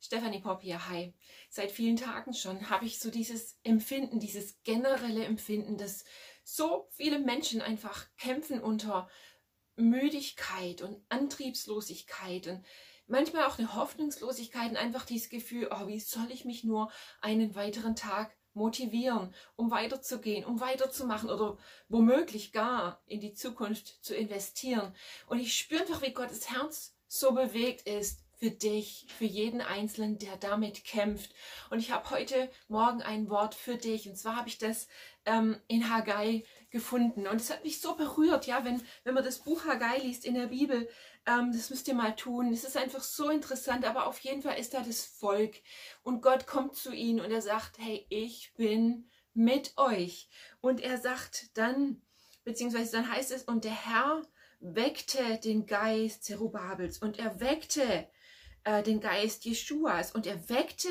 Stephanie Popp hier, hi. Seit vielen Tagen schon habe ich so dieses Empfinden, dieses generelle Empfinden, dass so viele Menschen einfach kämpfen unter Müdigkeit und Antriebslosigkeit und manchmal auch eine Hoffnungslosigkeit und einfach dieses Gefühl, oh, wie soll ich mich nur einen weiteren Tag motivieren, um weiterzugehen, um weiterzumachen oder womöglich gar in die Zukunft zu investieren. Und ich spüre einfach, wie Gottes Herz so bewegt ist für dich, für jeden Einzelnen, der damit kämpft. Und ich habe heute Morgen ein Wort für dich. Und zwar habe ich das ähm, in Haggai gefunden. Und es hat mich so berührt, ja, wenn, wenn man das Buch Haggai liest in der Bibel, ähm, das müsst ihr mal tun. Es ist einfach so interessant, aber auf jeden Fall ist da das Volk. Und Gott kommt zu ihnen und er sagt, hey, ich bin mit euch. Und er sagt dann, beziehungsweise dann heißt es, und der Herr weckte den Geist Zerubabels und er weckte äh, den Geist Jeschuas und er weckte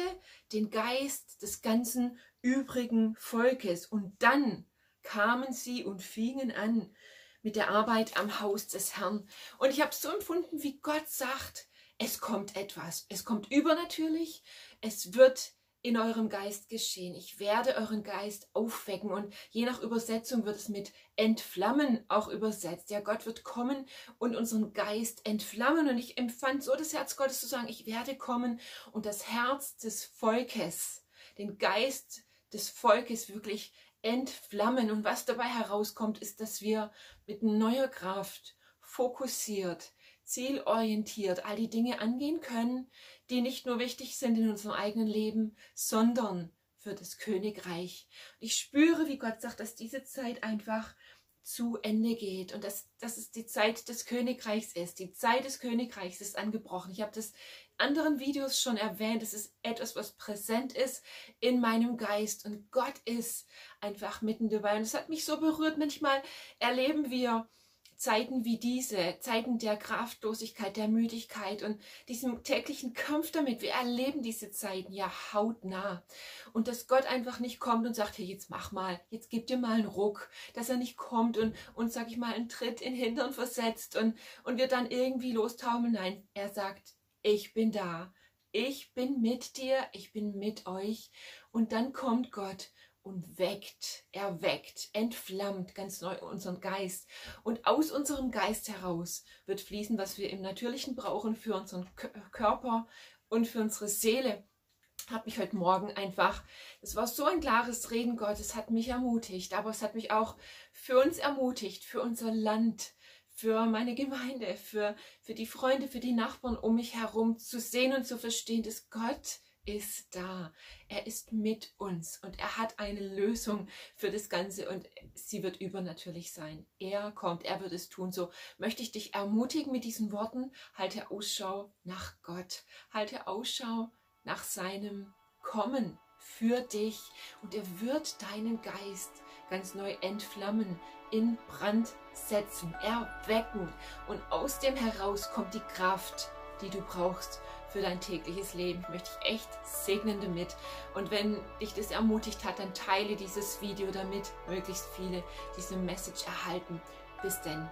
den Geist des ganzen übrigen Volkes. Und dann kamen sie und fingen an mit der Arbeit am Haus des Herrn. Und ich habe so empfunden, wie Gott sagt, es kommt etwas. Es kommt übernatürlich. Es wird in eurem Geist geschehen. Ich werde euren Geist aufwecken und je nach Übersetzung wird es mit entflammen auch übersetzt. Ja, Gott wird kommen und unseren Geist entflammen und ich empfand so das Herz Gottes zu sagen, ich werde kommen und das Herz des Volkes, den Geist des Volkes wirklich entflammen und was dabei herauskommt, ist, dass wir mit neuer Kraft fokussiert, zielorientiert all die Dinge angehen können, die nicht nur wichtig sind in unserem eigenen Leben, sondern für das Königreich. Ich spüre, wie Gott sagt, dass diese Zeit einfach zu Ende geht und dass, dass es die Zeit des Königreichs ist. Die Zeit des Königreichs ist angebrochen. Ich habe das in anderen Videos schon erwähnt. Es ist etwas, was präsent ist in meinem Geist und Gott ist einfach mitten dabei. Und es hat mich so berührt. Manchmal erleben wir Zeiten wie diese, Zeiten der Kraftlosigkeit, der Müdigkeit und diesem täglichen Kampf damit. Wir erleben diese Zeiten ja hautnah. Und dass Gott einfach nicht kommt und sagt, hey, jetzt mach mal, jetzt gib dir mal einen Ruck. Dass er nicht kommt und, und sag ich mal, einen Tritt in den Hintern versetzt und, und wir dann irgendwie lostaumeln. Nein, er sagt, ich bin da. Ich bin mit dir, ich bin mit euch. Und dann kommt Gott und weckt, erweckt, entflammt ganz neu unseren Geist. Und aus unserem Geist heraus wird fließen, was wir im Natürlichen brauchen für unseren Körper und für unsere Seele. Hat mich heute Morgen einfach, es war so ein klares Reden Gottes, hat mich ermutigt, aber es hat mich auch für uns ermutigt, für unser Land, für meine Gemeinde, für, für die Freunde, für die Nachbarn um mich herum zu sehen und zu verstehen, dass Gott ist da. Er ist mit uns und er hat eine Lösung für das Ganze und sie wird übernatürlich sein. Er kommt, er wird es tun. So möchte ich dich ermutigen mit diesen Worten. Halte Ausschau nach Gott. Halte Ausschau nach seinem Kommen für dich und er wird deinen Geist ganz neu entflammen, in Brand setzen, erwecken und aus dem heraus kommt die Kraft, die du brauchst für dein tägliches Leben. Ich möchte dich echt segnen damit. Und wenn dich das ermutigt hat, dann teile dieses Video, damit möglichst viele diese Message erhalten. Bis denn.